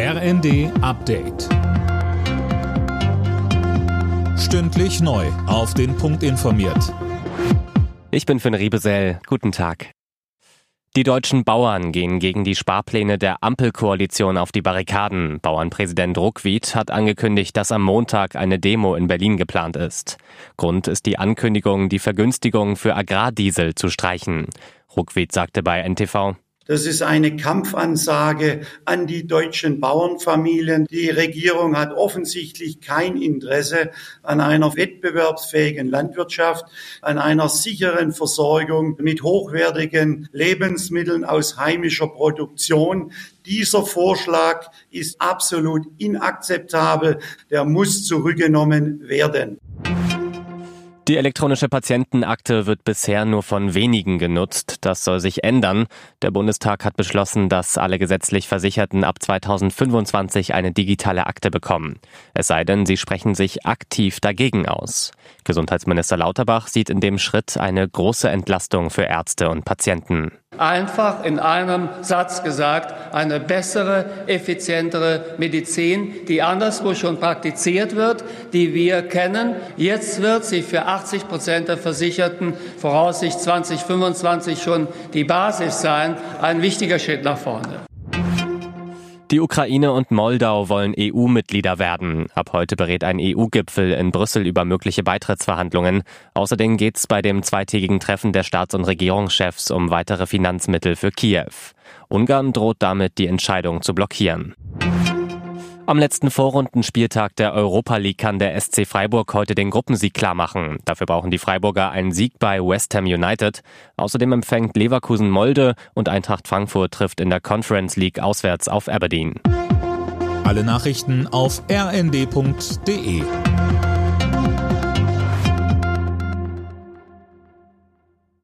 RND Update. Stündlich neu. Auf den Punkt informiert. Ich bin Finn Riebesell. Guten Tag. Die deutschen Bauern gehen gegen die Sparpläne der Ampelkoalition auf die Barrikaden. Bauernpräsident Ruckwied hat angekündigt, dass am Montag eine Demo in Berlin geplant ist. Grund ist die Ankündigung, die Vergünstigung für Agrardiesel zu streichen. Ruckwied sagte bei NTV, das ist eine Kampfansage an die deutschen Bauernfamilien. Die Regierung hat offensichtlich kein Interesse an einer wettbewerbsfähigen Landwirtschaft, an einer sicheren Versorgung mit hochwertigen Lebensmitteln aus heimischer Produktion. Dieser Vorschlag ist absolut inakzeptabel. Der muss zurückgenommen werden. Die elektronische Patientenakte wird bisher nur von wenigen genutzt. Das soll sich ändern. Der Bundestag hat beschlossen, dass alle gesetzlich Versicherten ab 2025 eine digitale Akte bekommen. Es sei denn, sie sprechen sich aktiv dagegen aus. Gesundheitsminister Lauterbach sieht in dem Schritt eine große Entlastung für Ärzte und Patienten. Einfach in einem Satz gesagt, eine bessere, effizientere Medizin, die anderswo schon praktiziert wird, die wir kennen. Jetzt wird sie für 80 Prozent der Versicherten voraussichtlich 2025 schon die Basis sein. Ein wichtiger Schritt nach vorne. Die Ukraine und Moldau wollen EU-Mitglieder werden. Ab heute berät ein EU-Gipfel in Brüssel über mögliche Beitrittsverhandlungen. Außerdem geht es bei dem zweitägigen Treffen der Staats- und Regierungschefs um weitere Finanzmittel für Kiew. Ungarn droht damit die Entscheidung zu blockieren. Am letzten Vorrundenspieltag der Europa League kann der SC Freiburg heute den Gruppensieg klarmachen. Dafür brauchen die Freiburger einen Sieg bei West Ham United. Außerdem empfängt Leverkusen Molde und Eintracht Frankfurt trifft in der Conference League auswärts auf Aberdeen. Alle Nachrichten auf rnd.de